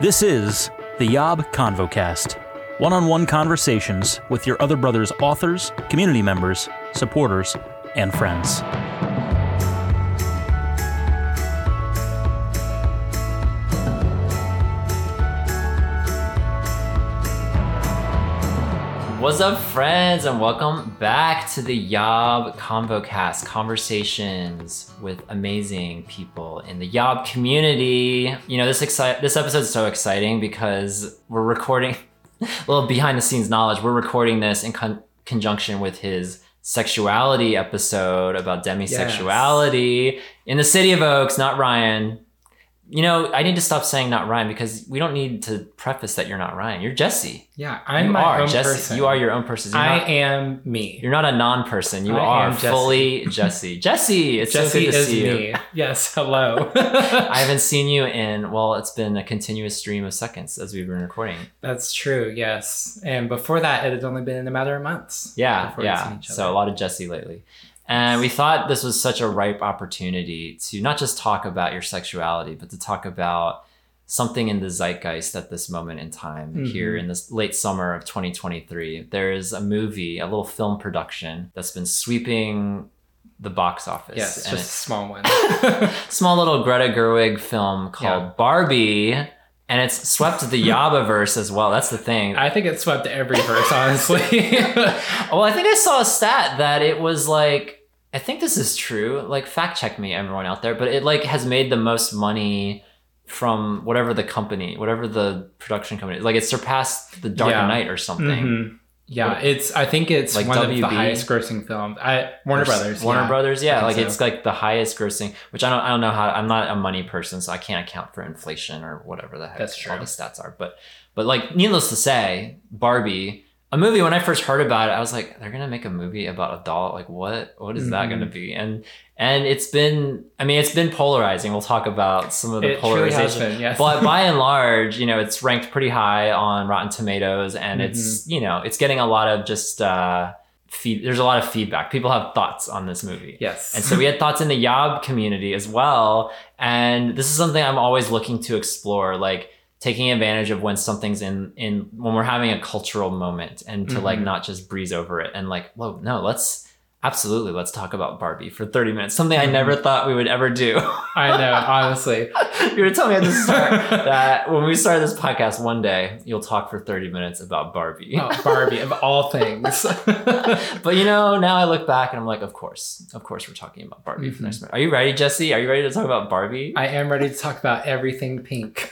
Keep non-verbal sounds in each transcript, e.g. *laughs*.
This is the Yob Convocast. One on one conversations with your other brother's authors, community members, supporters, and friends. What's up, friends, and welcome back to the Yob ConvoCast conversations with amazing people in the Yob community. You know, this exci- this episode is so exciting because we're recording a *laughs* little behind the scenes knowledge. We're recording this in con- conjunction with his sexuality episode about demisexuality in the city of Oaks, not Ryan. You know, I need to stop saying not Ryan because we don't need to preface that you're not Ryan. You're Jesse. Yeah, I'm you my are own Jesse. person. You are your own person. You're I not, am me. you're not a non-person. You I are Jesse. fully Jesse. *laughs* Jesse, it's Jesse so good to is see you. me. Yes, hello. *laughs* I haven't seen you in well, it's been a continuous stream of seconds as we've been recording. That's true. Yes, and before that, it had only been in a matter of months. Yeah, before we'd seen yeah. So a lot of Jesse lately. And we thought this was such a ripe opportunity to not just talk about your sexuality, but to talk about something in the zeitgeist at this moment in time Mhm. here in this late summer of 2023. There is a movie, a little film production that's been sweeping the box office. Yes, And just a small one. *laughs* small little Greta Gerwig film called Yeah. Barbie. And it's swept the *laughs* Yabaverse as well. That's the thing. I think it swept every verse, honestly. *laughs* well, I think I saw a stat that it was like I think this is true. Like fact check me everyone out there, but it like has made the most money from whatever the company, whatever the production company. Like it surpassed The Dark Yeah. Knight or something. Mhm. Yeah, What- it's. I think it's Like one of the highest grossing films. I Warner Brothers. Warner yeah. Brothers, yeah, like think it's like the highest grossing, which I don't, I don't know how. I'm not a money person, so I can't account for inflation or whatever the heck That's all the stats are. But, but like, needless to say, Barbie, a movie. When I first heard about it, I was like, they're gonna make a movie about a doll. Like, what, what is that Mhm. gonna be? And and it's been, I mean, it's been polarizing. We'll talk about some of the It polarization. been. Yes. But by and large, you know, it's ranked pretty high on Rotten Tomatoes, and it's Mm-hmm. you know, it's getting a lot of just uh, feed. There's a lot of feedback. People have thoughts on this movie. yes. And so we had thoughts in the Yob community as well. And this is something I'm always looking to explore, like taking advantage of when something's in in when we're having a cultural moment and to like Mhm. not just breeze over it and like, whoa, no, let's absolutely let's talk about Barbie for 30 minutes. Something I Mhm. never thought we would ever do. I know. *laughs* Honestly, you were telling me at the start *laughs* that when we started this podcast one day, you'll talk for 30 minutes about Barbie. oh, Barbie of all things. *laughs* but you know, now I look back and I'm like, of course, of course, we're talking about Barbie for Mhm. next month. Are you ready, Jesse? Are you ready to talk about Barbie? I am ready to talk about everything pink.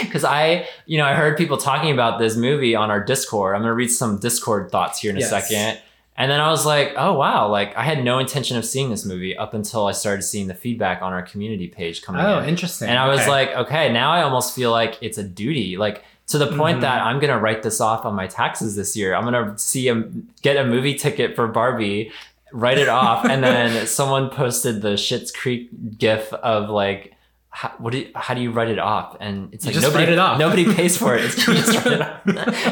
Because I, you know, I heard people talking about this movie on our Discord. I'm gonna read some Discord thoughts here in a Yes. second. And then I was like, oh wow, like I had no intention of seeing this movie up until I started seeing the feedback on our community page coming Oh, in. interesting. And I was Okay. like, okay, now I almost feel like it's a duty. Like to the point Mhm. that I'm gonna write this off on my taxes this year. I'm gonna see a get a movie ticket for Barbie, write it off, and then *laughs* someone posted the Schitt's Creek gif of like. How, what do you, how do you write it off? And it's You like nobody it nobody pays for it. It's you just write it off.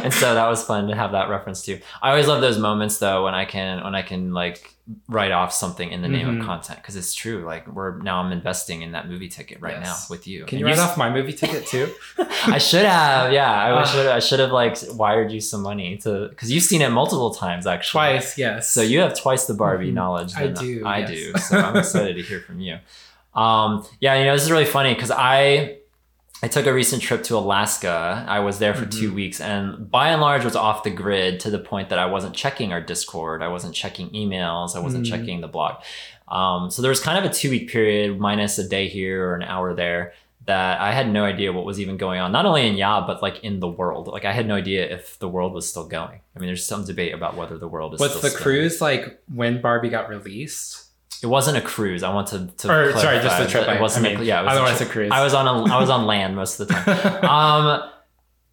and so that was fun to have that reference too. I always love those moments though when I can when I can like write off something in the name Mhm. of content because it's true. Like we're now I'm investing in that movie ticket right Yes. now with you. Can And you write s- off my movie ticket too? *laughs* I should have. Yeah, I Ah. should. I should have like wired you some money to because you've seen it multiple times actually. Twice, yes. So you have twice the Barbie Mhm. knowledge. I do, I yes. do. So I'm excited to hear from you. Um, yeah, you know this is really funny because I I took a recent trip to Alaska. I was there for two Mhm. weeks and by and large was off the grid to the point that I wasn't checking our Discord. I wasn't checking emails. I wasn't Mhm. checking the blog. Um, so there was kind of a two week period minus a day here or an hour there that I had no idea what was even going on, not only in Yob, but like in the world. Like I had no idea if the world was still going. I mean, there's some debate about whether the world is Was still the spinning. cruise like when Barbie got released? It wasn't a cruise. I want to. to Or sorry, just the trip. It I- wasn't. I a, mean, yeah, it was a otherwise trip. a cruise. I was on a. I was on *laughs* land most of the time. *laughs* um,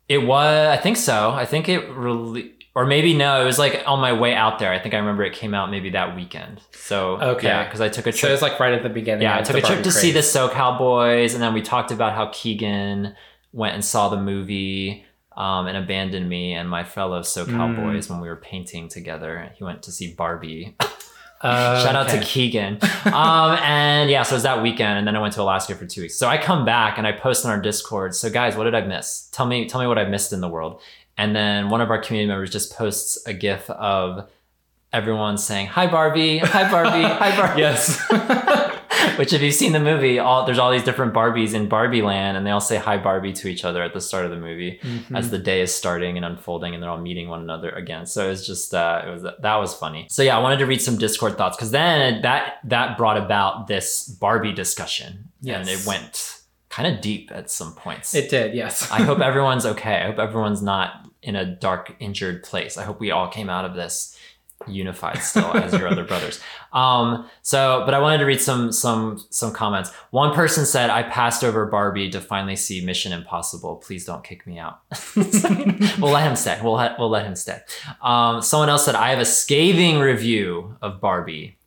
it was. I think so. I think it really, or maybe no. It was like on my way out there. I think I remember it came out maybe that weekend. So Okay. yeah, because I took a so trip. it was like right at the beginning. yeah, I took a trip to see the craze. SoCal Boys, and then we talked about how Keegan went and saw the movie. Um, and abandoned me and my fellow SoCal Mm. boys when we were painting together. He went to see Barbie. *laughs* Uh, Shout out to. Keegan. *laughs* Um, and yeah, so it was that weekend, and then I went to Alaska for two weeks. So I come back and I post on our Discord. So guys, what did I miss? Tell me, tell me what I missed in the world. And then one of our community members just posts a GIF of everyone saying "Hi Barbie, Hi Barbie, *laughs* Hi Barbie." Yes. *laughs* *laughs* Which, if you've seen the movie, all there's all these different Barbies in Barbie Land, and they all say "Hi Barbie" to each other at the start of the movie Mhm. as the day is starting and unfolding, and they're all meeting one another again. So it was just uh, it was that was funny. So yeah, I wanted to read some Discord thoughts because then that that brought about this Barbie discussion, and it went kind of deep at some points. It did, yes. I hope *laughs* everyone's okay. I hope everyone's not in a dark, injured place. I hope we all came out of this unified still as your other brothers. Um, so, but I wanted to read some some some comments. One person said, "I passed over Barbie to finally see Mission Impossible. Please don't kick me out." *laughs* we'll let him stay. We'll let, we'll let him stay. Um, someone else said, "I have a scathing review of Barbie."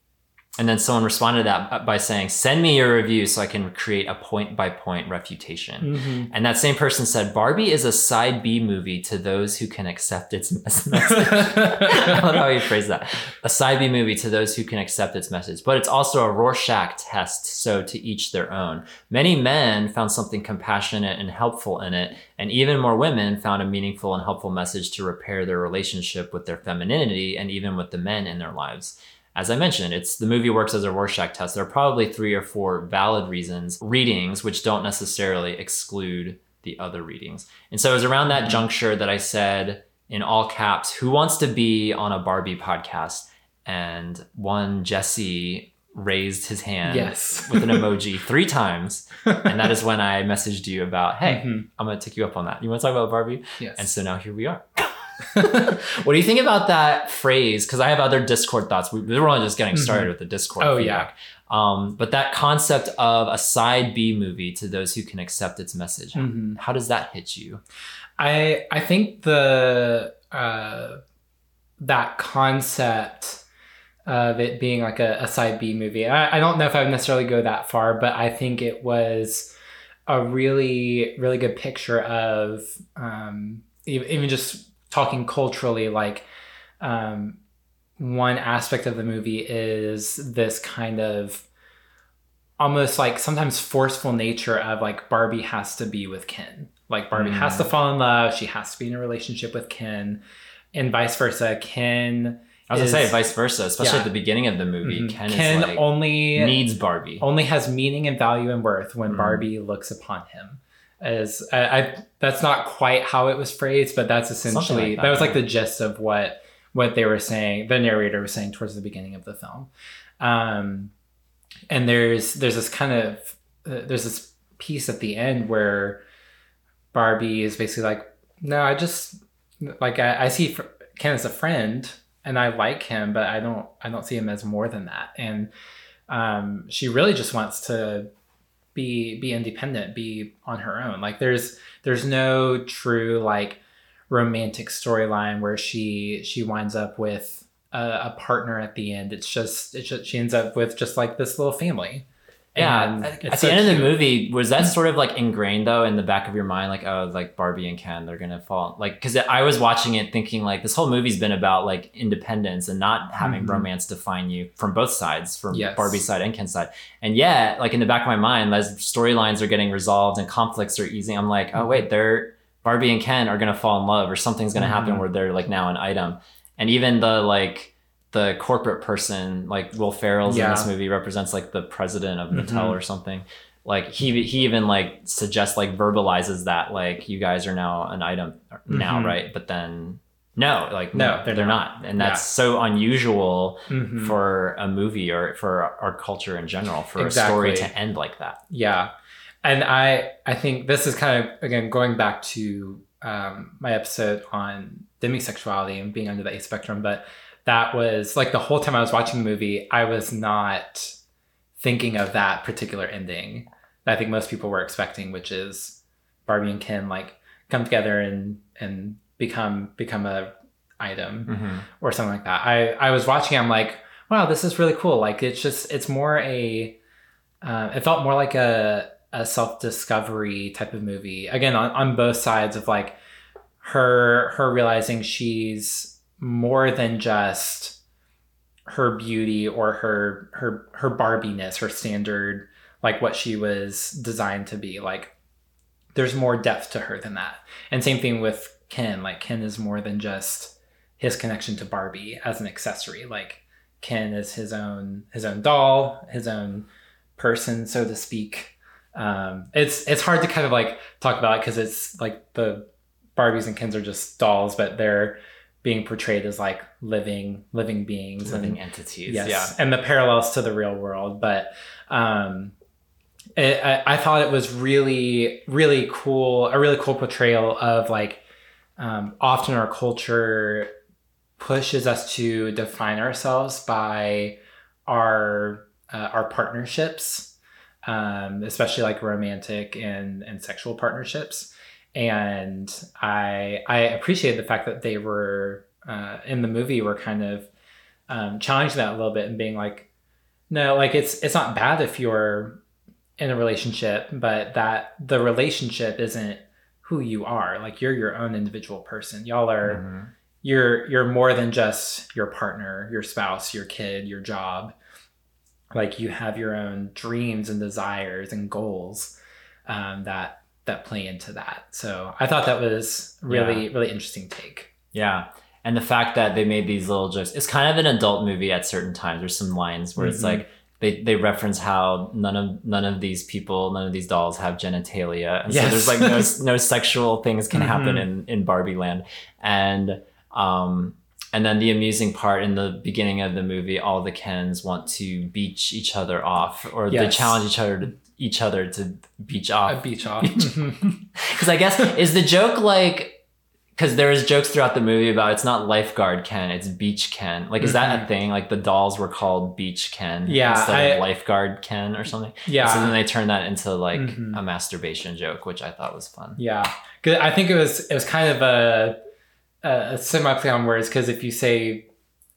And then someone responded to that by saying, "Send me your review so I can create a point by point refutation." Mhm. And that same person said, Barbie is a side B movie to those who can accept its *laughs* message. I love how he phrased that. A side B movie to those who can accept its message. But it's also a Rorschach test, so to each their own. Many men found something compassionate and helpful in it, and even more women found a meaningful and helpful message to repair their relationship with their femininity and even with the men in their lives. As I mentioned, it's the movie works as a Rorschach test. There are probably three or four valid reasons, readings, which don't necessarily exclude the other readings. And so it was around that juncture that I said in all caps, who wants to be on a Barbie podcast? And one Jesse raised his hand Yes. with an emoji *laughs* three times. And that is when I messaged you about, hey, Mhm. I'm going to take you up on that. You want to talk about Barbie? Yes. And so now here we are. *laughs* what do you think about that phrase? Because I have other Discord thoughts. We, we're only just getting started with the Discord. Oh, feedback. Um, but that concept of a side B movie to those who can accept its message, Mhm. how does that hit you? I I think the uh, that concept of it being like a, a side B movie. I, I don't know if I would necessarily go that far, but I think it was a really really good picture of um, even just talking culturally like um, one aspect of the movie is this kind of almost like sometimes forceful nature of like Barbie has to be with Ken. Like Barbie Mm. has to fall in love, she has to be in a relationship with Ken, and vice versa. Ken I was is- gonna say vice versa, especially Yeah. at the beginning of the movie. Mhm. Ken, Ken is like only needs Barbie. only has meaning and value and worth when Mhm. Barbie looks upon him. As I, I, that's not quite how it was phrased, but that's essentially like that, that, was like the gist of what what they were saying. The narrator was saying towards the beginning of the film. Um, and there's there's this kind of uh, there's this piece at the end where Barbie is basically like, no, I just like I, I see Ken as a friend and I like him, but I don't I don't see him as more than that. And um, she really just wants to be be independent, be on her own. Like there's there's no true like romantic storyline where she she winds up with a, a partner at the end. It's just it's just she ends up with just like this little family. Yeah, And at, so the end of the movie, was that sort of like ingrained though in the back of your mind, like oh, like Barbie and Ken, they're gonna fall, like because I was watching it thinking like this whole movie's been about like independence and not having Mhm. romance define you from both sides, from Yes. Barbie's side and Ken's side, and yet like in the back of my mind, as storylines are getting resolved and conflicts are easing, I'm like, oh wait, they're Barbie and Ken are gonna fall in love, or something's gonna happen Mhm. where they're like now an item, and even the like the corporate person, like Will Ferrell's in this movie, represents like the president of Mattel Mhm. or something. Like he he even like suggests like verbalizes that like you guys are now an item now, Mhm. right? But then no, like No, no, they're they're, not. and Yeah. that's so unusual Mhm. for a movie or for our culture in general for a story to end like that. Yeah, and I I think this is kind of again going back to um, my episode on demisexuality and being under the A spectrum, but that was like the whole time I was watching the movie, I was not thinking of that particular ending that I think most people were expecting, which is Barbie and Ken like come together and and become become a item Mm-hmm. or something like that. I I was watching. I'm like, wow, this is really cool. Like it's just it's more a. Uh, it felt more like a a self discovery type of movie. Again, on, on both sides of like her her realizing she's more than just her beauty or her her her barbiness her standard like what she was designed to be like there's more depth to her than that. And same thing with ken like ken is more than just his connection to barbie as an accessory. Like ken is his own his own doll his own person so to speak. Um it's it's hard to kind of like talk about it because it's like the barbies and kens are just dolls but they're being portrayed as like living living beings and- living entities. yes Yeah. and the parallels to the real world but um it, I, I thought it was really really cool a really cool portrayal of like um, often our culture pushes us to define ourselves by our uh, our partnerships um, especially like romantic and and sexual partnerships and i i appreciated the fact that they were uh, in the movie were kind of um, challenging that a little bit and being like no like it's it's not bad if you're in a relationship but that the relationship isn't who you are. Like you're your own individual person. Y'all are Mhm. you're you're more than just your partner your spouse your kid your job. Like you have your own dreams and desires and goals um, that that play into that so i thought that was really really interesting take Yeah. And the fact that they made these little jokes, it's kind of an adult movie at certain times. There's some lines where it's Mhm. like they, they reference how none of none of these people, none of these dolls have genitalia. And so there's like no no sexual things can happen Mhm. in, in Barbie land. And um and then the amusing part in the beginning of the movie, all the Kens want to beach each other off, or they challenge each other to each other to beach off. a beach off Because *laughs* I guess is the joke like because there is jokes throughout the movie about it's not lifeguard Ken, it's beach Ken. Like, is that a thing? Like the dolls were called beach Ken Yeah, instead I- of lifeguard Ken or something. yeah So then they turned that into like Mhm. a masturbation joke, which I thought was fun. Yeah, 'Cause I think it was it was kind of a a, a semi play on words because if you say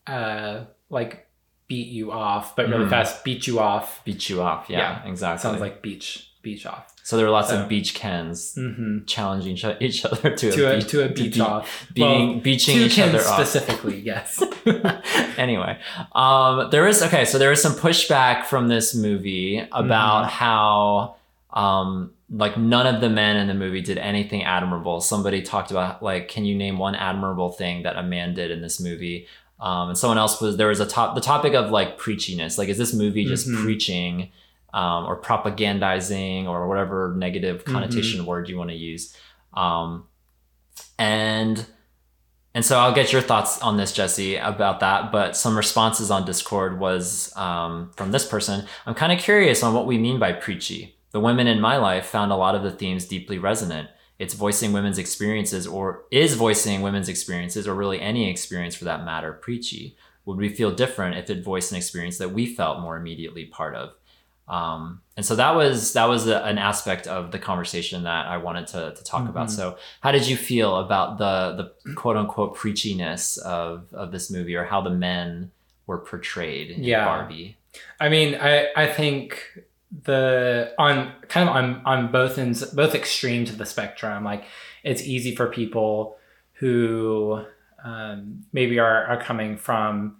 uh like beat you off, but really Mhm. fast beat you off, Beat you off. Yeah, exactly. sounds like beach beach off. so there were lots so- of beach Kens Mm-hmm. challenging each, oth- each other to, To a, beach, to a beach be- off, being Well, beaching each other off. specifically. Yes. *laughs* anyway, um, there is okay. So there is some pushback from this movie about Mhm. how, um, like none of the men in the movie did anything admirable. Somebody talked about like, can you name one admirable thing that a man did in this movie? Um, and someone else was there was a top the topic of like preachiness. Like, is this movie just Mhm. preaching? Um, or propagandizing or whatever negative connotation word you want to use um, and and so I'll get your thoughts on this, Jesse, about that. But some responses on Discord was um, from this person. I'm kind of curious on what we mean by preachy. The women in my life found a lot of the themes deeply resonant. It's voicing women's experiences, or is voicing women's experiences, or really any experience for that matter, preachy. Would we feel different if it voiced an experience that we felt more immediately part of? Um, and so that was that was a, an aspect of the conversation that I wanted to, to talk about. Mhm. So how did you feel about the the quote unquote preachiness of of this movie or how the men were portrayed in Yeah. Barbie? I mean, I I think the on kind of on on both ends, both extremes of the spectrum. Like, it's easy for people who um, maybe are are coming from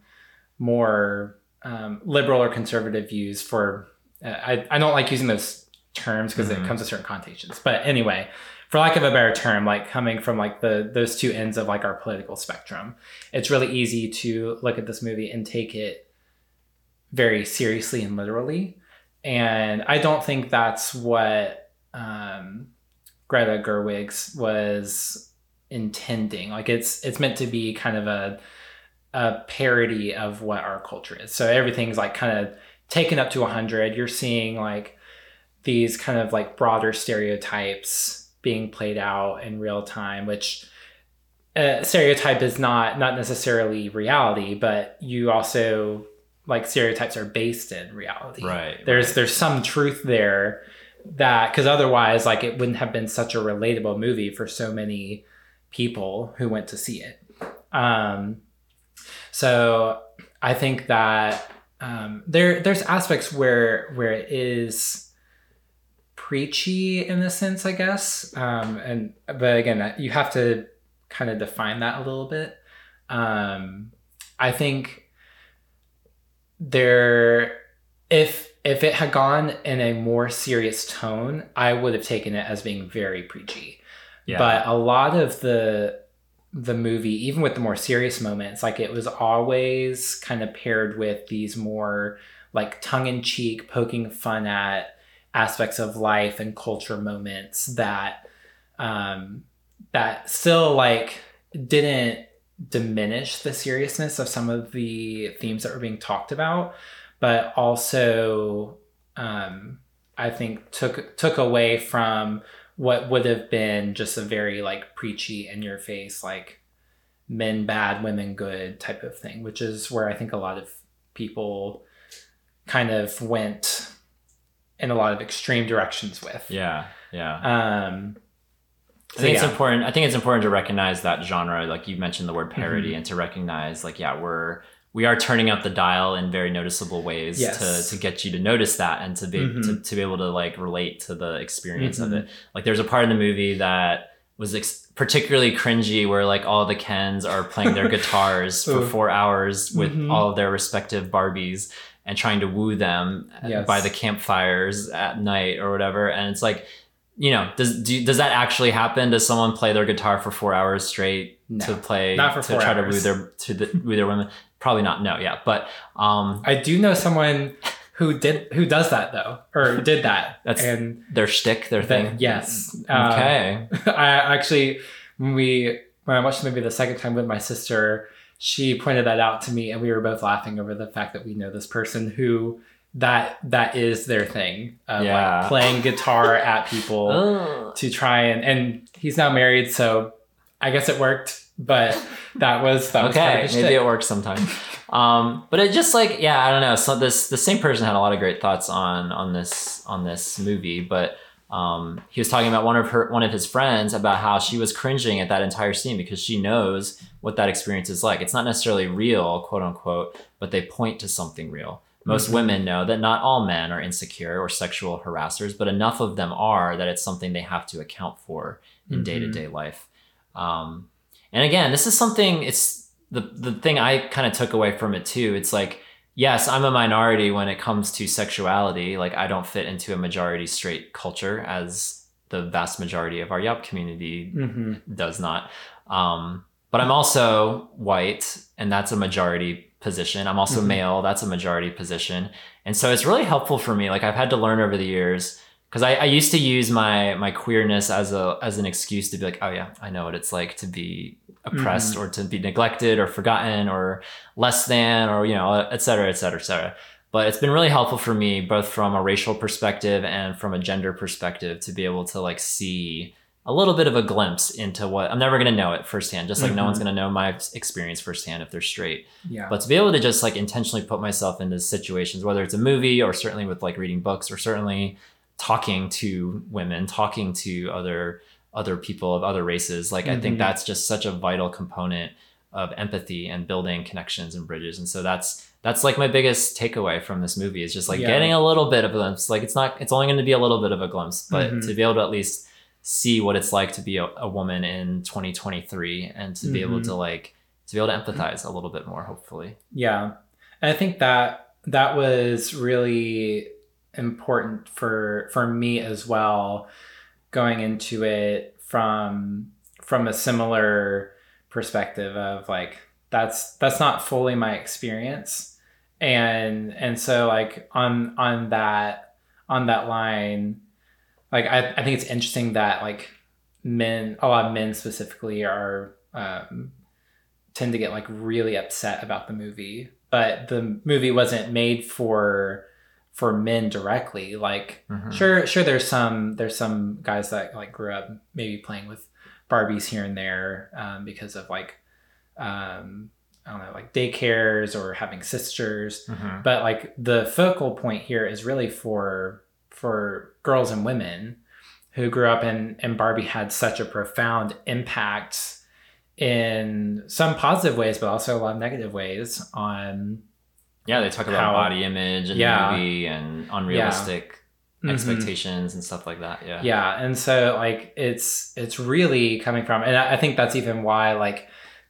more um, liberal or conservative views. For uh, I I don't like using those terms because Mhm. it comes with certain connotations. But anyway, for lack of a better term, like coming from like the those two ends of like our political spectrum, it's really easy to look at this movie and take it very seriously and literally. And I don't think that's what um, Greta Gerwig's was intending. Like it's it's meant to be kind of a a parody of what our culture is. So everything's like kind of taken up to 100. You're seeing like these kind of like broader stereotypes being played out in real time, which uh, stereotype is not not necessarily reality, but you also like stereotypes are based in reality. Right. There's there's some truth there that because otherwise like it wouldn't have been such a relatable movie for so many people who went to see it. Um, so I think that um, there there's aspects where where it is preachy in a sense, I guess. Um, and but again, you have to kind of define that a little bit. Um, I think there if if it had gone in a more serious tone, I would have taken it as being very preachy. Yeah. But a lot of the the movie, even with the more serious moments, like it was always kind of paired with these more like tongue in cheek, poking fun at aspects of life and culture moments that um, that still like didn't diminish the seriousness of some of the themes that were being talked about, but also um, I think took took away from what would have been just a very like preachy in your face like men bad women good type of thing which is where i think a lot of people kind of went in a lot of extreme directions with Yeah, yeah. um I think it's important. I think it's important to recognize that genre, like you mentioned the word parody, Mm-hmm. and to recognize, like, yeah, we're we are turning up the dial in very noticeable ways Yes. to to get you to notice that and to be Mhm. to, to be able to like relate to the experience of Mhm. it. Like, there's a part in the movie that was ex- particularly cringy, where like all the Kens are playing their *laughs* guitars for four hours with Mhm. all of their respective Barbies and trying to woo them Yes. by the campfires at night or whatever. And it's like, you know, does do, does that actually happen? Does someone play their guitar for four hours straight No. to play Not for to four try to woo their to the, woo their women? Probably not. No, yeah, but um, i do know someone who did who does that though or did that *laughs* That's- and their shtick, their thing. yes Uh, Okay. *laughs* I actually, when we when I watched the movie the second time with my sister, she pointed that out to me, and we were both laughing over the fact that we know this person who that that is their thing, of Yeah. like playing guitar *laughs* at people Ugh. to try and and he's now married, so I guess it worked. But that was that okay, his maybe it works sometime. um, but it just like yeah, I don't know. So this the same person had a lot of great thoughts on on this on this movie, but um, he was talking about one of her one of his friends about how she was cringing at that entire scene because she knows what that experience is like. It's not necessarily real, quote unquote, but they point to something real. Most Mhm. women know that not all men are insecure or sexual harassers, but enough of them are that it's something they have to account for in day to day life. Um, and again, this is something. It's the the thing I kind of took away from it too. It's like yes, I'm a minority when it comes to sexuality. Like I don't fit into a majority straight culture as the vast majority of our Yob community Mhm. does not. Um, but I'm also white, and that's a majority position. I'm also Mhm. male, that's a majority position. And so it's really helpful for me. Like I've had to learn over the years because I, I used to use my my queerness as a as an excuse to be like, oh yeah, I know what it's like to be oppressed or to be neglected or forgotten or less than or you know, et cetera, et cetera, et cetera. But it's been really helpful for me, both from a racial perspective and from a gender perspective, to be able to like see a little bit of a glimpse into what I'm never gonna know it firsthand, just like no one's Mhm. gonna know my experience firsthand if they're straight. Yeah. But to be able to just like intentionally put myself into situations, whether it's a movie or certainly with like reading books or certainly talking to women, talking to other other people of other races, like I think Mhm. that's just such a vital component of empathy and building connections and bridges. And so that's that's like my biggest takeaway from this movie is just like Yeah. getting a little bit of a glimpse. Like it's not it's only going to be a little bit of a glimpse, but Mhm. to be able to at least see what it's like to be a, a woman in 2023 and to be able to mm-hmm. like to be able to empathize a little bit more hopefully. Yeah. And I think that that was really important for for me as well going into it from from a similar perspective of like that's that's not fully my experience. And and so like on on that on that line like I, I think it's interesting that like men a lot of men specifically are um tend to get like really upset about the movie but the movie wasn't made for for men directly like Mhm. sure sure there's some there's some guys that like grew up maybe playing with barbies here and there um, because of like um i don't know like daycares or having sisters Mhm. but like the focal point here is really for for girls and women who grew up in and barbie had such a profound impact in some positive ways but also a lot of negative ways on yeah they talk about How- body image and Yeah. the movie and unrealistic Mhm. expectations and stuff like that yeah yeah and so like it's it's really coming from and i I think that's even why like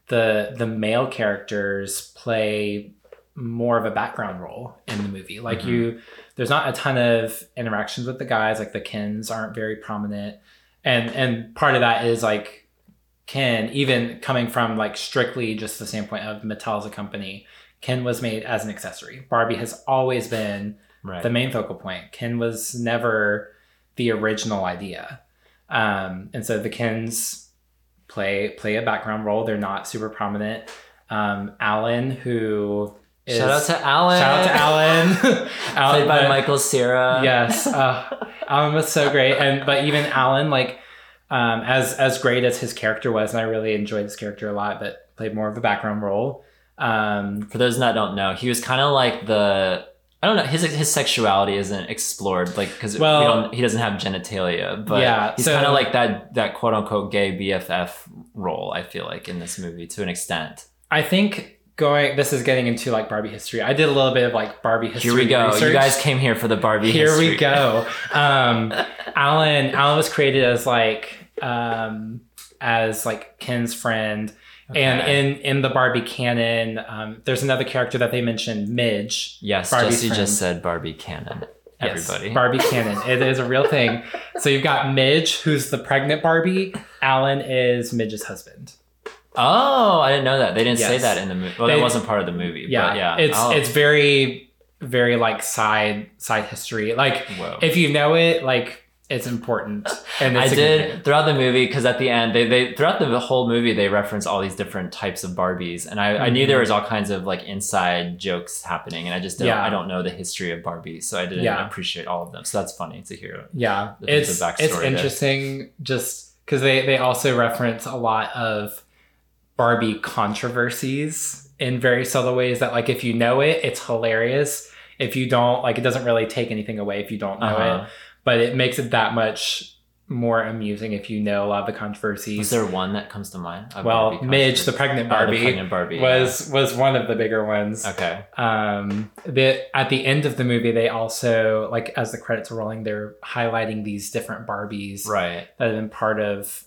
the the male characters play more of a background role in the movie. Like Mhm. you, there's not a ton of interactions with the guys. Like the Kens aren't very prominent, and and part of that is like Ken, even coming from like strictly just the standpoint of Mattel as a company, Ken was made as an accessory. Barbie has always been Right. the main focal point. Ken was never the original idea, um, and so the Kens play play a background role. They're not super prominent. Um, Alan, who is Shout out to Alan. shout out to Alan, *laughs* *laughs* Alan Played by but- Michael Cera. Yes, *laughs* uh, Alan was so great, and but even Alan, like um, as as great as his character was, and I really enjoyed his character a lot, but played more of a background role. Um, For those that don't know, he was kind of like the. I don't know. His his sexuality isn't explored, like because Well- we. He doesn't have genitalia, but Yeah, he's so- kind of like that that quote unquote gay BFF role. I feel like in this movie to an extent. I think going this is getting into like Barbie history. I did a little bit of like Barbie history. Here we go. research. You guys came here for the Barbie. History. Here we go. *laughs* Um, Alan Alan was created as like um, as like Ken's friend. And in in the Barbie canon, um, there's another character that they mentioned, Midge. yes, Barbie's Jesse friend. just said Barbie canon. Yes, Everybody. Barbie canon. It is a real thing. *laughs* So you've got Midge, who's the pregnant Barbie. Alan is Midge's husband. Oh, I didn't know that. They didn't say that in the movie. Well, They- that wasn't part of the movie. Yeah, but yeah. It's Oh, it's very very like side side history. Like whoa. if you know it, like it's important. And I did throughout the movie because at the end they, they throughout the whole movie they reference all these different types of Barbies and I, I knew Mhm. there was all kinds of like inside jokes happening and I just don't Yeah. I don't know the history of Barbie so I didn't Yeah. appreciate all of them so that's funny to hear. Yeah, it's it's there. interesting just because they they also reference a lot of Barbie controversies in very subtle ways that like if you know it, it's hilarious. If you don't, like it doesn't really take anything away if you don't know Uh-huh. it, but it makes it that much more amusing if you know a lot of the controversies. Is there one that comes to mind? Well, Midge, the pregnant Oh, the Barbie, pregnant Barbie was was one of the bigger ones. okay. um the at the end of the movie they also like as the credits are rolling they're highlighting these different barbies Right. that have been part of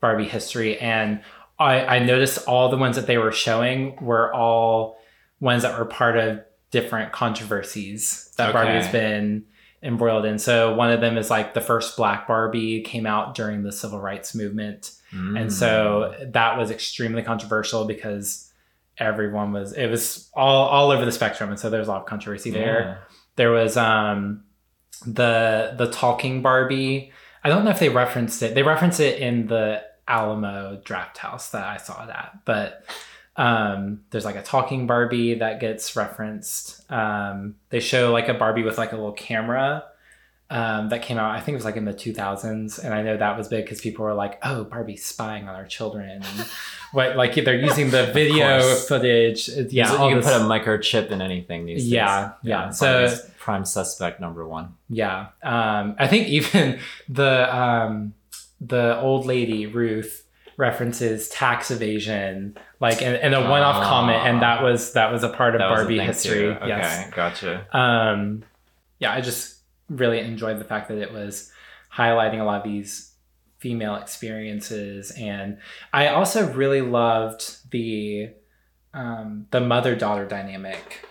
barbie history and i i noticed all the ones that they were showing were all ones that were part of different controversies that Okay. barbie's been embroiled in. So one of them is like the first black barbie came out during the civil rights movement. And Mm. so that was extremely controversial because everyone was it was all all over the spectrum. And so there's a lot of controversy there. There was um the the talking barbie. I don't know if they referenced it. They referenced it in the Alamo Drafthouse that i saw it at but um there's like a talking barbie that gets referenced um they show like a barbie with like a little camera um, that came out, I think it was like in the 2000s, and I know that was big because people were like, "Oh, Barbie's spying on our children," and *laughs* what like they're using the video footage. Yeah, Yeah, you can this- put a microchip in anything these days. Yeah, yeah. So- Barbie's prime suspect number one. Yeah. Um, I think even *laughs* the um, the old lady Ruth references tax evasion, like in, in a one-off Ah. comment, and that was that was a part of That Barbie history. Okay, Yes. gotcha. Um, yeah, I just really enjoyed the fact that it was highlighting a lot of these female experiences, and I also really loved the um, the mother-daughter dynamic.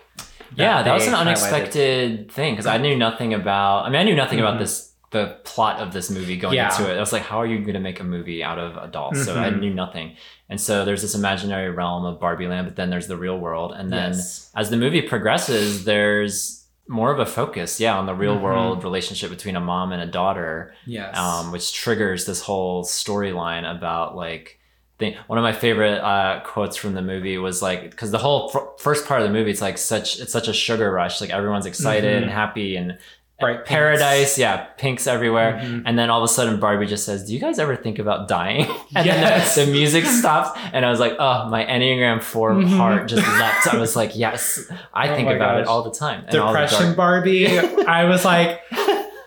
Yeah, that was an highlighted. unexpected thing because I knew nothing about. I mean, I knew nothing Mhm. about this, the plot of this movie going Yeah. into it. I was like, how are you going to make a movie out of adults? So I Mhm. knew nothing. And so there's this imaginary realm of Barbie Land, but then there's the real world. And then Yes. as the movie progresses, there's more of a focus, yeah, on the real Mhm. world relationship between a mom and a daughter, Yes. um, which triggers this whole storyline about like. Thing. One of my favorite uh, quotes from the movie was like, because the whole f- first part of the movie, it's like such, it's such a sugar rush. Like everyone's excited Mhm. and happy and Bright pinks. paradise, yeah, pinks everywhere. Mhm. And then all of a sudden, Barbie just says, "Do you guys ever think about dying?" *laughs* And Yes. then the, the music *laughs* stops, and I was like, "Oh, my Enneagram 4 Mhm. heart just leapt." I was like, "Yes, I Oh think about it all the time." And the Depression dark- Barbie. I was like,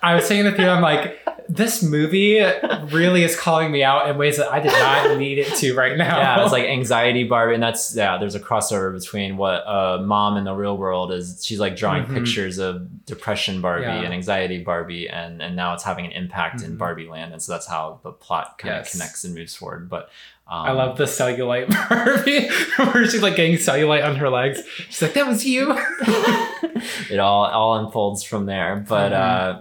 I was saying in the theater, I'm like, this movie really is calling me out in ways that I did not *laughs* need it to right now. yeah, it's like anxiety Barbie, and that's yeah. There's a crossover between what a mom in the real world is. She's like drawing Mhm. pictures of depression Barbie Yeah. and anxiety Barbie, and and now it's having an impact in Mhm. Barbie Land, and so that's how the plot kind Yes. of connects and moves forward. But um, I love the cellulite *laughs* Barbie where she's like getting cellulite on her legs. She's like, that was you. *laughs* it all all unfolds from there. But Mhm. uh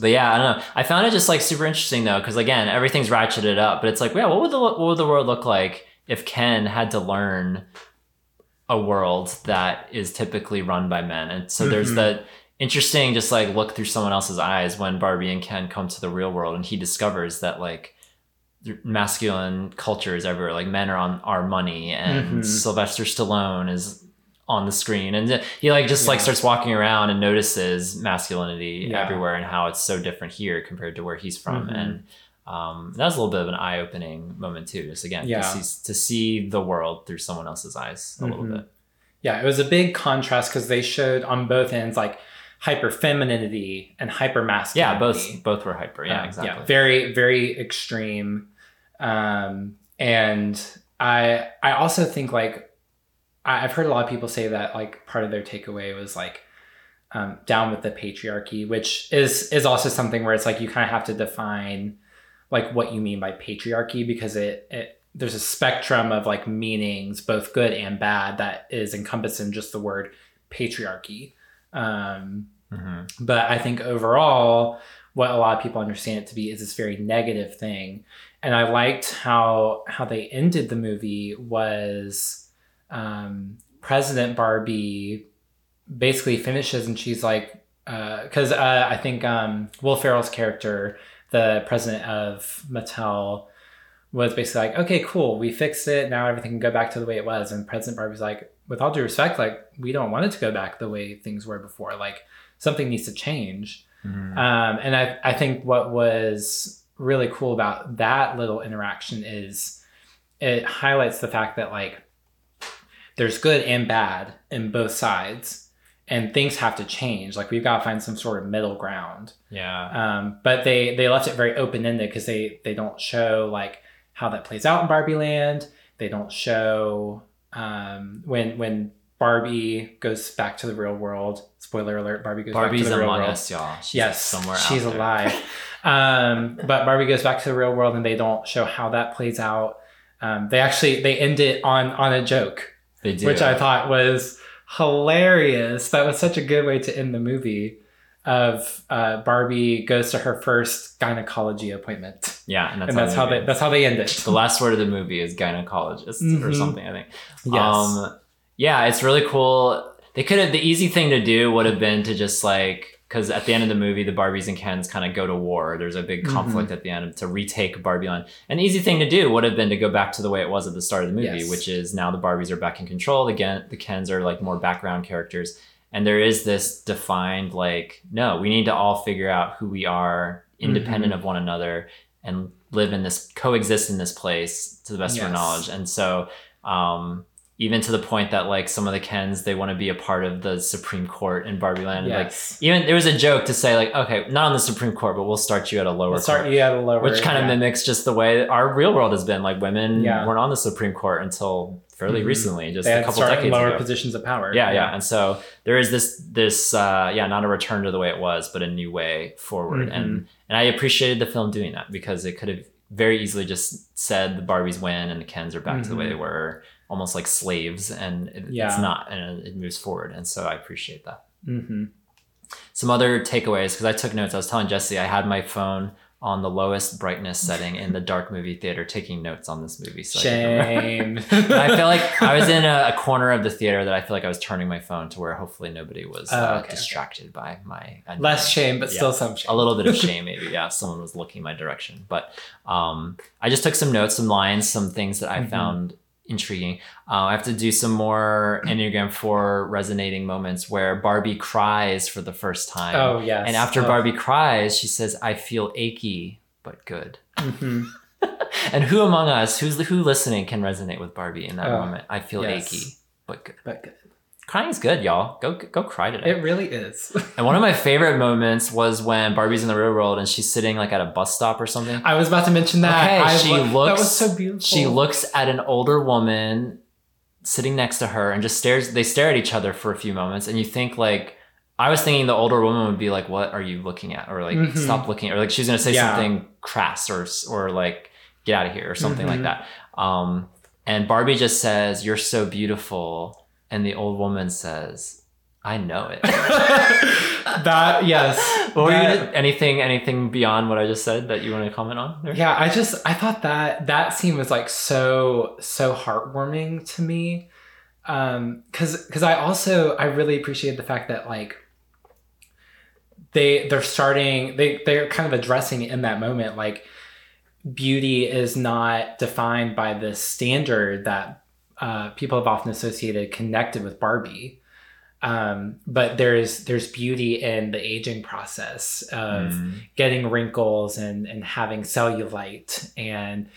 but yeah, I don't know. I found it just like super interesting though, because again, everything's ratcheted up. But it's like, yeah, what would the what would the world look like if Ken had to learn a world that is typically run by men? And so there's Mhm. that interesting, just like look through someone else's eyes when Barbie and Ken come to the real world, and he discovers that like masculine culture is everywhere. Like men are on our money, and Mhm. Sylvester Stallone is on the screen, and he like just like starts walking around and notices masculinity Yeah. everywhere and how it's so different here compared to where he's from, Mhm. and um, that was a little bit of an eye-opening moment too. Just again, Yeah. to, see, to see the world through someone else's eyes a little Mhm. bit. Yeah, it was a big contrast because they showed on both ends like hyper femininity and hyper masculinity. Yeah, both both were hyper. Yeah, Um, exactly. very, very extreme. Um, and I I also think like I've heard a lot of people say that like part of their takeaway was like um, down with the patriarchy, which is is also something where it's like you kind of have to define like what you mean by patriarchy because it it there's a spectrum of like meanings, both good and bad, that is encompassed in just the word patriarchy. Um, hmm but I think overall, what a lot of people understand it to be is this very negative thing. And I liked how how they ended the movie was um, President Barbie basically finishes and she's like, because uh, I think um, Will Ferrell's character, the president of Mattel, was basically like, okay, cool, we fixed it. Now everything can go back to the way it was. And President Barbie's like, with all due respect, like we don't want it to go back the way things were before. Like something needs to change. hmm Um, and I, I think what was really cool about that little interaction is it highlights the fact that like there's good and bad in both sides and things have to change like we've got to find some sort of middle ground yeah. um, but they they left it very open-ended because they they don't show like how that plays out in barbie land they don't show um, when when barbie goes back to the real world spoiler alert barbie goes Barbie's back to the real among world us, y'all. She's yes, somewhere out she's alive. *laughs* um, but Barbie goes back to the real world, and they don't show how that plays out. Um, they actually they end it on on a joke, They do. which I thought was hilarious. That was such a good way to end the movie. Of uh, Barbie goes to her first gynecology appointment, yeah, and that's, and that's how they that's how they end it. the last word of the movie is gynecologist or Mhm. something, I think. Yes. Um, yeah, it's really cool. They could have the easy thing to do would have been to just like because at the end of the movie, the Barbies and Kens kind of go to war. There's a big Mhm. conflict at the end to retake Barbie Land. An easy thing to do would have been to go back to the way it was at the start of the movie, Yes. which is now the Barbies are back in control. Again, the Kens are like more background characters. And there is this defined like, no, we need to all figure out who we are independent of one another and live in this coexist in this place to the best of our knowledge. And so um even to the point that like some of the Kens they want to be a part of the Supreme Court in Barbie Land. Like yes, even there was a joke to say like, okay, not on the Supreme Court, but we'll start you at a lower we'll start court. you at a lower, Which kind of mimics just the way our real world has been. Like women Yeah. weren't on the Supreme Court until fairly Mhm. recently, just they a couple decades lower ago. positions of power. Yeah, yeah, and so there is this this uh, yeah, not a return to the way it was, but a new way forward, Mm-hmm. and and I appreciated the film doing that because it could have very easily just said the Barbies win and the Kens are back to the way Mhm. they were, almost like slaves, and it, Yeah. it's not, and it moves forward, and so I appreciate that. hmm Some other takeaways because I took notes. I was telling Jesse I had my phone on the lowest brightness setting in the *laughs* dark movie theater, taking notes on this movie. So I. Shame. *laughs* And I feel like I was in a, *laughs* a corner of the theater that I feel like I was turning my phone to where hopefully nobody was Oh, uh, okay, distracted by my less shame, but Yeah. still some shame. a little bit of shame maybe yeah someone was looking my direction but um, i just took some notes some lines some things that i Mhm. found intriguing uh, i have to do some more enneagram 4 resonating moments where barbie cries for the first time Oh yes. and after Oh. barbie cries she says i feel achy but good Mhm. *laughs* and who among us who's who listening can resonate with barbie in that Oh, moment i feel yes. achy but good But good. Crying's good, y'all. Go go cry today. It really is. *laughs* and one of my favorite moments was when Barbie's in the real world and she's sitting like at a bus stop or something. I was about to mention that. Okay, I she lo- looks. That was so beautiful. She looks at an older woman sitting next to her and just stares. They stare at each other for a few moments, and you think like. I was thinking the older woman would be like, "What are you looking at?" Or like, Mhm. "Stop looking," or like she's gonna say Yeah. something crass or or like, "Get out of here" or something like Mhm. that. Um, and Barbie just says, "You're so beautiful," and the old woman says, "I know it." *laughs* that yes. *laughs* What were you gonna- anything anything beyond what I just said that you want to comment on? There? Yeah, I just I thought that that scene was like so so heartwarming to me. Um cuz cuz I also I really appreciated the fact that like they they're starting they they're kind of addressing in that moment like beauty is not defined by this standard that uh, people have often associated connected with Barbie. Um, but there's there's beauty in the aging process of Mm. getting wrinkles and and having cellulite and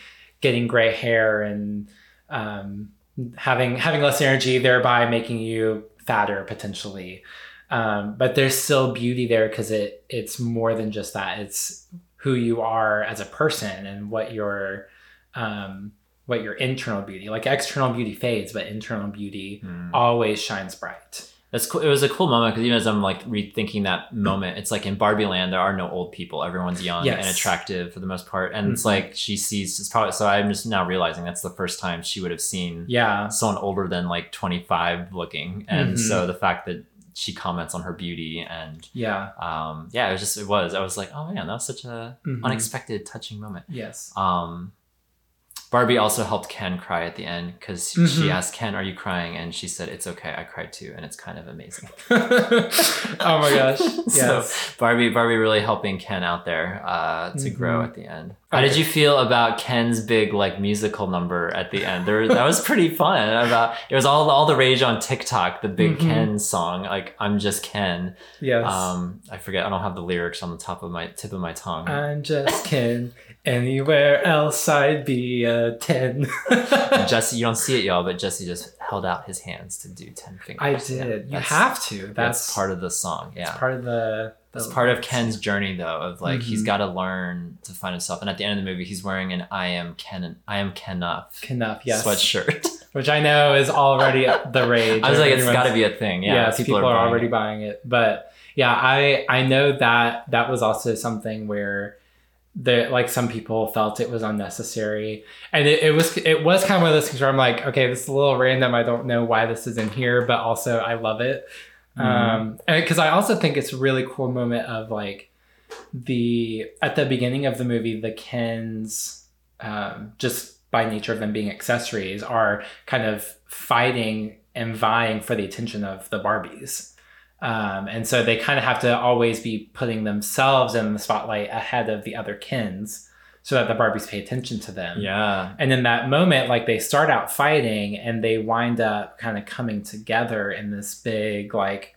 getting gray hair and um, having having less energy, thereby making you fatter potentially. Um, but there's still beauty there because it it's more than just that. It's who you are as a person and what your um, what your internal beauty like external beauty fades, but internal beauty Mm. always shines bright. That's cool. It was a cool moment because even as I'm like rethinking that moment, it's like in Barbie Land there are no old people. Everyone's young Yes. and attractive for the most part, and it's Mhm. like she sees. It's probably so. I'm just now realizing that's the first time she would have seen Yeah, someone older than like 25 looking, and Mhm. so the fact that she comments on her beauty and yeah, um yeah, it was just it was. I was like, oh man, that was such a Mhm. unexpected, touching moment. yes, Um, Barbie also helped Ken cry at the end because she Mhm. asked Ken, "Are you crying?" and she said, "It's okay, I cried too," and it's kind of amazing. *laughs* oh my gosh, *laughs* yes. So Barbie, Barbie, really helping Ken out there uh, to grow Mhm. at the end. How did you feel about Ken's big like musical number at the end? There, that was pretty fun. About it was all all the rage on TikTok. The big Mhm. Ken song, like "I'm Just Ken." yes. Um, I forget. I don't have the lyrics on the top of my tip of my tongue. I'm just Ken. Anywhere else I'd be a 10. *laughs* Jesse, you don't see it, y'all, but Jesse just held out his hands to do ten fingers. I Yeah, did. you have to. That's, That's part of the song. Yeah. That's part of the. That's part of. Ken's journey, though, of like he's Mhm. got to learn to find himself. And at the end of the movie, he's wearing an "I am Ken, I am Kenough" Kenough, yes. sweatshirt. *laughs* *laughs* Which I know is already the rage. I was like, it's got to be a thing. Yeah, yes, people, are, buying already buying it. But yeah, I I know that that was also something where the like some people felt it was unnecessary, and it, it was it was kind of one of those things where I'm like, okay, this is a little random. I don't know why this is in here, but also I love it. Mhm. Um, because I also think it's a really cool moment of like the at the beginning of the movie, the Kens um, just by nature of them being accessories are kind of fighting and vying for the attention of the Barbies. Um, and so they kind of have to always be putting themselves in the spotlight ahead of the other Kens so that the Barbies pay attention to them. Yeah, And in that moment, like they start out fighting and they wind up kind of coming together in this big, like,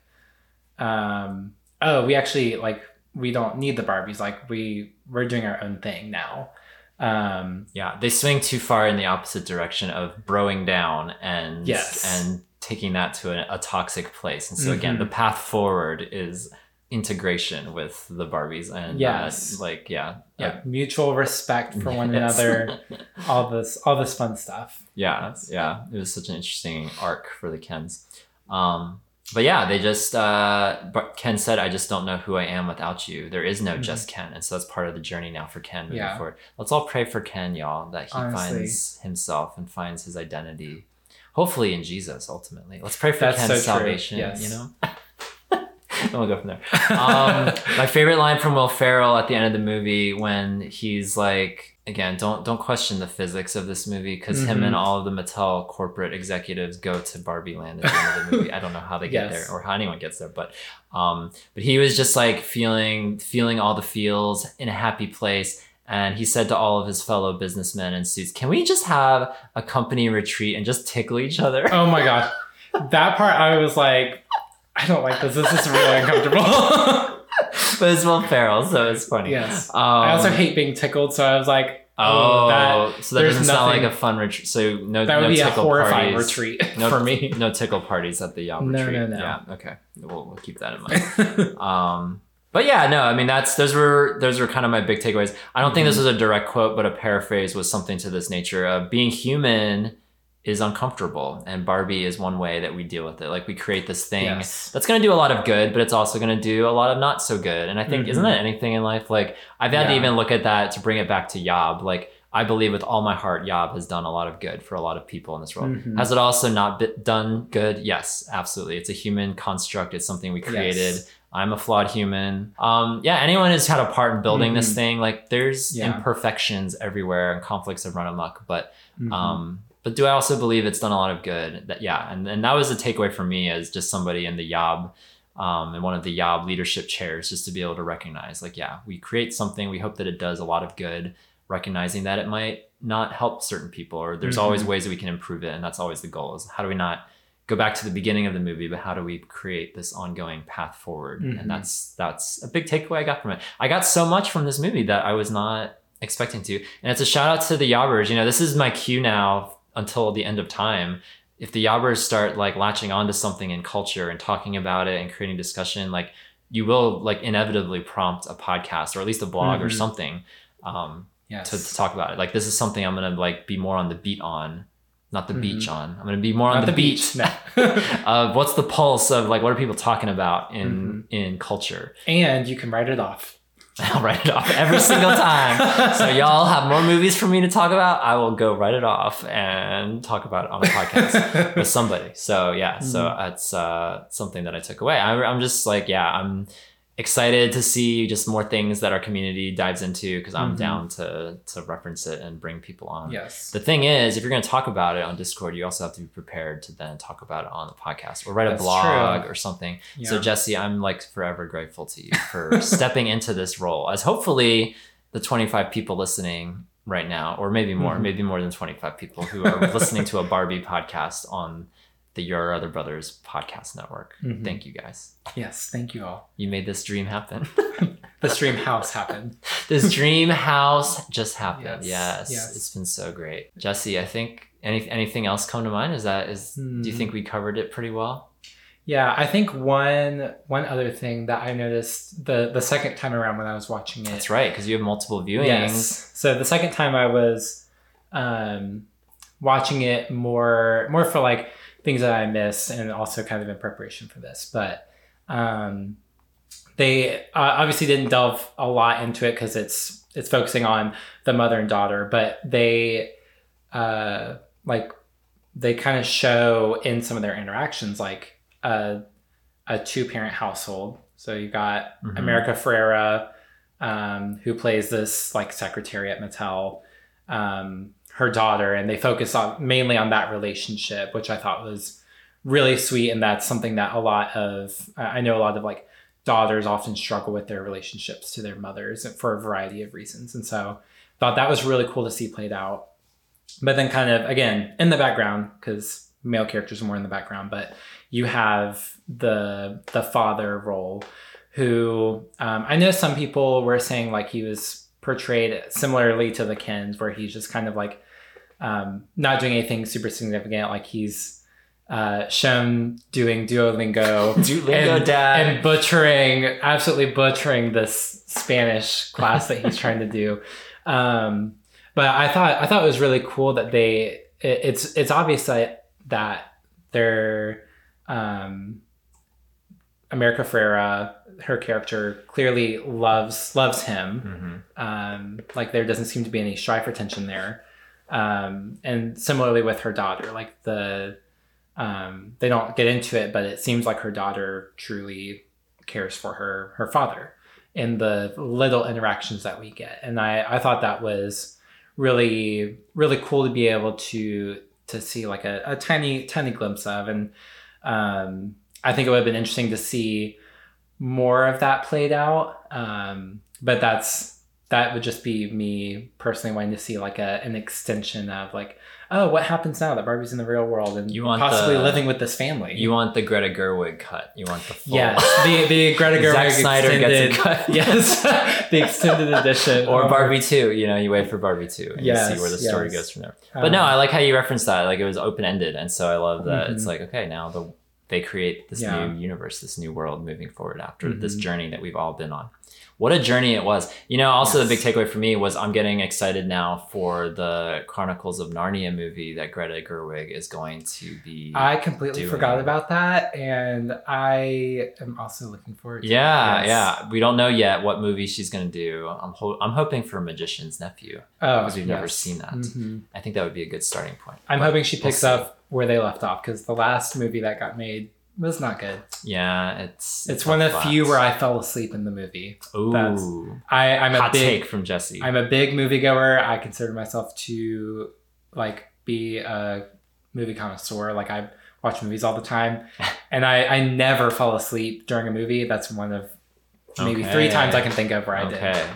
um, oh, we actually like we don't need the Barbies. Like we we're doing our own thing now. Um, yeah. They swing too far in the opposite direction of broing down and Yes. and taking that to a, a toxic place. And so again, Mhm. the path forward is integration with the Barbies and Yes. uh, like yeah, yeah, mutual respect for one Yes. another. *laughs* All this, all this fun stuff. Yeah, yeah. It was such an interesting arc for the Kens. Um, but yeah, they just uh, Ken said, "I just don't know who I am without you. There is no Mhm. just Ken," and so that's part of the journey now for Ken moving Yeah. forward. Let's all pray for Ken, y'all, that he Honestly. finds himself and finds his identity, hopefully in Jesus. Ultimately, let's pray for That's Ken's so salvation. yes. You know. *laughs* *laughs* and we'll go from there. Um, my favorite line from Will Ferrell at the end of the movie when he's like, again, don't don't question the physics of this movie because him Mhm. and all of the Mattel corporate executives go to Barbie Land at the end of the movie. I don't know how they get Yes. there or how anyone gets there, but um, but he was just like feeling feeling all the feels in a happy place. And he said to all of his fellow businessmen in suits, "Can we just have a company retreat and just tickle each other?" Oh my gosh, that part I was like, I don't like this. This is really uncomfortable. *laughs* but it's Will Ferrell, so it's funny. yes. Um, I also hate being tickled, so I was like, Oh, that- so that doesn't sound like a fun retreat. So no, that would no be a horrifying parties. retreat No, for me. no tickle parties at the Yob No, retreat. no, no. Yeah, okay, we'll, we'll keep that in mind. *laughs* um, but yeah, no, I mean that's those were those were kind of my big takeaways. I don't think this Mm-hmm. was a direct quote, but a paraphrase was something to this nature of being human is uncomfortable, and Barbie is one way that we deal with it. Like we create this thing Yes. that's going to do a lot of good, but it's also going to do a lot of not so good. And I think, isn't Mhm. that anything in life? Like, I've had to even look at that to bring it back to Yob. Like, I believe with all my heart, Yob has done a lot of good for a lot of people in this world. Mhm. Has it also not be- done good? Yes, absolutely. It's a human construct, it's something we created. Yes. I'm a flawed human. Um, yeah, anyone who's had a part in building this Mhm. thing, like, there's Yeah. imperfections everywhere and conflicts have run amok. But Mhm. um, but do I also believe it's done a lot of good? That yeah, and, and that was a takeaway for me as just somebody in the Yob, um, in one of the Yob leadership chairs, just to be able to recognize, like, yeah, we create something, we hope that it does a lot of good, recognizing that it might not help certain people, or there's always Mhm. ways that we can improve it, and that's always the goal. Is how do we not go back to the beginning of the movie, but how do we create this ongoing path forward? Mhm. And that's that's a big takeaway I got from it. I got so much from this movie that I was not expecting to. And it's a shout out to the Yobbers. You know, this is my cue now until the end of time. If the Yobbers start like latching onto something in culture and talking about it and creating discussion, like you will like inevitably prompt a podcast or at least a blog or Mhm. something um, yes. to, to talk about it. Like this is something I'm gonna like be more on the beat on, not the Mhm. beach on. I'm gonna be more on the, the beach. *laughs* of what's the pulse of like what are people talking about in Mm-hmm. in culture. and you can write it off. *laughs* I'll write it off every single time. So y'all have more movies for me to talk about. I will go write it off and talk about it on a podcast *laughs* with somebody. So yeah, so Mm-hmm. that's uh, something that I took away. I, I'm just like, yeah, I'm excited to see just more things that our community dives into because I'm Mhm. down to to reference it and bring people on. yes. The thing is, if you're going to talk about it on Discord, you also have to be prepared to then talk about it on the podcast or write a blog true. or something. Yeah. So Jesse, I'm like forever grateful to you for *laughs* stepping into this role as hopefully the 25 people listening right now, or maybe more, Mhm. maybe more than 25 people who are listening to a Barbie *laughs* podcast on the Your Other Brothers podcast network. Mhm. Thank you guys. Yes. Thank you all. You made this dream happen. *laughs* *laughs* The dream house happened. this dream house just happened. Yes, Yes, yes. it's been so great. Jesse, I think any anything else come to mind? Is that is do you Hmm. think we covered it pretty well? Yeah, I think one one other thing that I noticed the the second time around when I was watching it. That's right, because you have multiple viewings. Yes. So the second time I was um, watching it more more for like things that I missed and also kind of in preparation for this, but um, they uh, obviously didn't delve a lot into it because it's it's focusing on the mother and daughter, but they uh, like they kind of show in some of their interactions like a a two parent household. So you got Mhm. America Ferrera, um, who plays this like secretary at Mattel, um, her daughter, and they focus on mainly on that relationship, which I thought was really sweet, and that's something that a lot of I know a lot of like daughters often struggle with their relationships to their mothers for a variety of reasons, and so thought that was really cool to see played out. But then, kind of again in the background, because male characters are more in the background, but you have the the father role who um, I know some people were saying like he was portrayed similarly to the Kens, where he's just kind of like um, not doing anything super significant. Like he's uh, shown doing Duolingo, Duolingo and, dad. and butchering, absolutely butchering this Spanish class that he's trying to do. Um, but I thought I thought it was really cool that they it, it's it's obvious that that they're um, America Ferrera, her character clearly loves loves him. Mhm. Um, like there doesn't seem to be any strife or tension there. Um, and similarly with her daughter, like the um, they don't get into it, but it seems like her daughter truly cares for her her father in the little interactions that we get. And I, I thought that was really really cool to be able to to see like a, a tiny tiny glimpse of and um, I think it would have been interesting to see more of that played out. Um, but that's that would just be me personally wanting to see like a an extension of like, oh, what happens now that Barbie's in the real world and You want possibly the- living with this family? You want the Greta Gerwig cut. You want the full. Yes, *laughs* the the Greta Gerwig Zack Snyder extended, gets a cut. *laughs* yes, *laughs* the extended edition, or Barbie 2, you know, you wait for Barbie 2 and you see where the story yes. goes from there. But no, Um, I like how you referenced that. Like it was open ended. And so I love that it's Mhm. like, okay, now the they create this Yeah. new universe, this new world moving forward after this Mhm. journey that we've all been on. What a journey it was. You know, also the big takeaway for me was I'm getting excited now for the Chronicles of Narnia movie that Greta Gerwig is going to be. I completely doing. forgot about that, and I am also looking forward. to yeah, it. Yes. yeah. We don't know yet what movie she's going to do. I'm ho- I'm hoping for Magician's Nephew. Oh, Because we've never seen that. Mhm. I think that would be a good starting point. I'm hoping she picks see. up where they left off because the last movie that got made was not good. Yeah, it's It's one of the few where I fell asleep in the movie. Ooh, that's- I, I'm a hot big take from Jesse. I'm a big moviegoer. I consider myself to like be a movie connoisseur. Like I watch movies all the time, *laughs* and I I never fall asleep during a movie. That's one of maybe Okay. three times I can think of where I okay. did.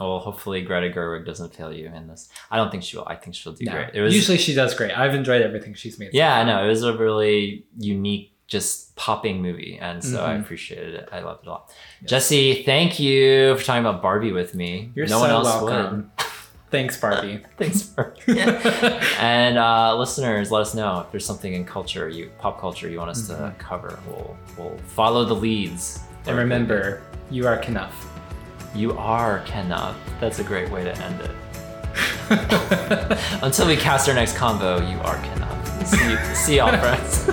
Well, hopefully Greta Gerwig doesn't fail you in this. I don't think she will. I think she'll do No. great. It was Usually she does great. I've enjoyed everything she's made. yeah, I know. It was a really unique, just popping movie, and so I Mhm. appreciated it. I loved it a lot. Yes. Jesse, thank you for talking about Barbie with me. You're no so one else welcome. Thanks, Barbie. *laughs* Thanks for. *laughs* and uh, listeners, let us know if there's something in culture, you pop culture, you want us to Mhm. cover. We'll we'll follow the leads. and remember, you are Kenough. You are Kenough. That's a great way to end it. *laughs* Until we cast our next convo, you are Kenough. See, see y'all, friends.